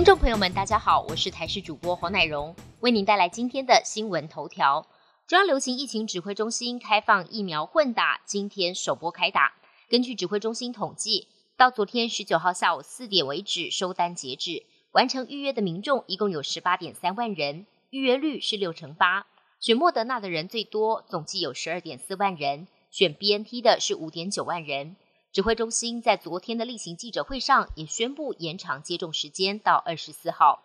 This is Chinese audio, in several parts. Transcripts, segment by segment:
听众朋友们，大家好，我是台视主播黄乃荣，为您带来今天的新闻头条。中央流行疫情指挥中心开放疫苗混打，今天首波开打。根据指挥中心统计，到昨天十九号下午四点为止收单截止，完成预约的民众一共有十八点三万人，预约率是六成八。选莫德纳的人最多，总计有十二点四万人；选 BNT 的是五点九万人。指挥中心在昨天的例行记者会上也宣布延长接种时间到二十四号。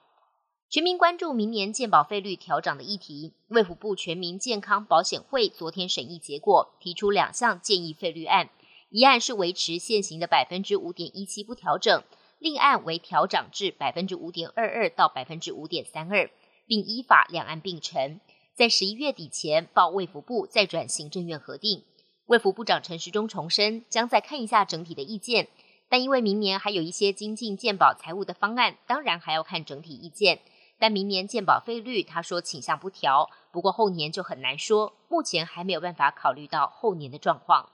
全民关注明年健保费率调整的议题，卫福部全民健康保险会昨天审议结果，提出两项建议费率案，一案是维持现行的百分之五点一七不调整，另案为调整至百分之五点二二到百分之五点三二，并依法两案并成，在十一月底前报卫福部再转行政院核定。卫福部长陈时中重申，将再看一下整体的意见，但因为明年还有一些精进健保财务的方案，当然还要看整体意见。但明年健保费率，他说倾向不调，不过后年就很难说，目前还没有办法考虑到后年的状况。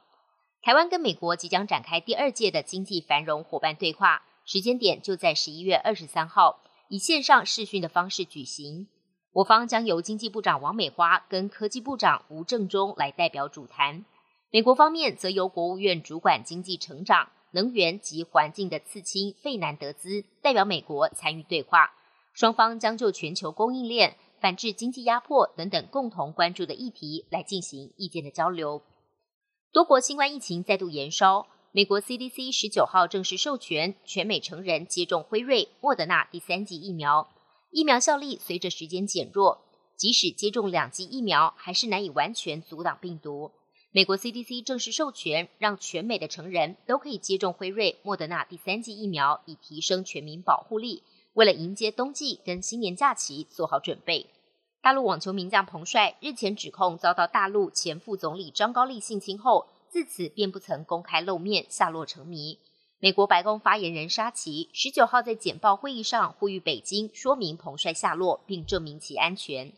台湾跟美国即将展开第二届的经济繁荣伙伴对话，时间点就在十一月二十三号，以线上视讯的方式举行。我方将由经济部长王美花跟科技部长吴正中来代表主谈。美国方面则由国务院主管经济成长、能源及环境的次卿费南德兹代表美国参与对话，双方将就全球供应链、反制经济压迫等等共同关注的议题来进行意见的交流。多国新冠疫情再度延烧，美国 CDC 十九号正式授权全美成人接种辉瑞、莫德纳第三剂疫苗，疫苗效力随着时间减弱，即使接种两剂疫苗，还是难以完全阻挡病毒。美国 CDC 正式授权，让全美的成人都可以接种辉瑞、莫德纳第三剂疫苗，以提升全民保护力。为了迎接冬季跟新年假期做好准备，大陆网球名将彭帅日前指控遭到大陆前副总理张高丽性侵后，自此便不曾公开露面，下落成谜。美国白宫发言人沙奇十九号在简报会议上呼吁北京说明彭帅下落，并证明其安全。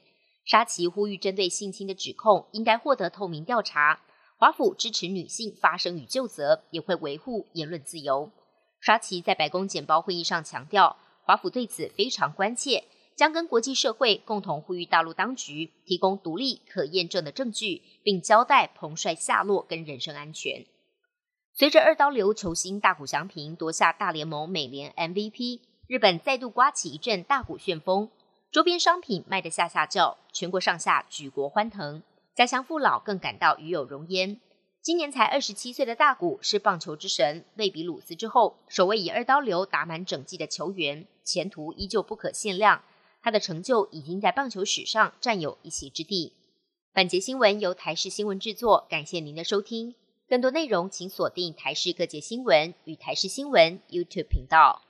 沙奇呼吁，针对性侵的指控应该获得透明调查。华府支持女性发声与就责，也会维护言论自由。沙奇在白宫简报会议上强调，华府对此非常关切，将跟国际社会共同呼吁大陆当局提供独立可验证的证据，并交代彭帅下落跟人身安全。随着二刀流球星大谷翔平夺下大联盟美联 MVP，日本再度刮起一阵大谷旋风。周边商品卖得下下叫，全国上下举国欢腾，家乡父老更感到与有荣焉。今年才二十七岁的大谷是棒球之神贝比鲁斯之后首位以二刀流打满整季的球员，前途依旧不可限量。他的成就已经在棒球史上占有一席之地。本节新闻由台视新闻制作，感谢您的收听。更多内容请锁定台视各界新闻与台视新闻 YouTube 频道。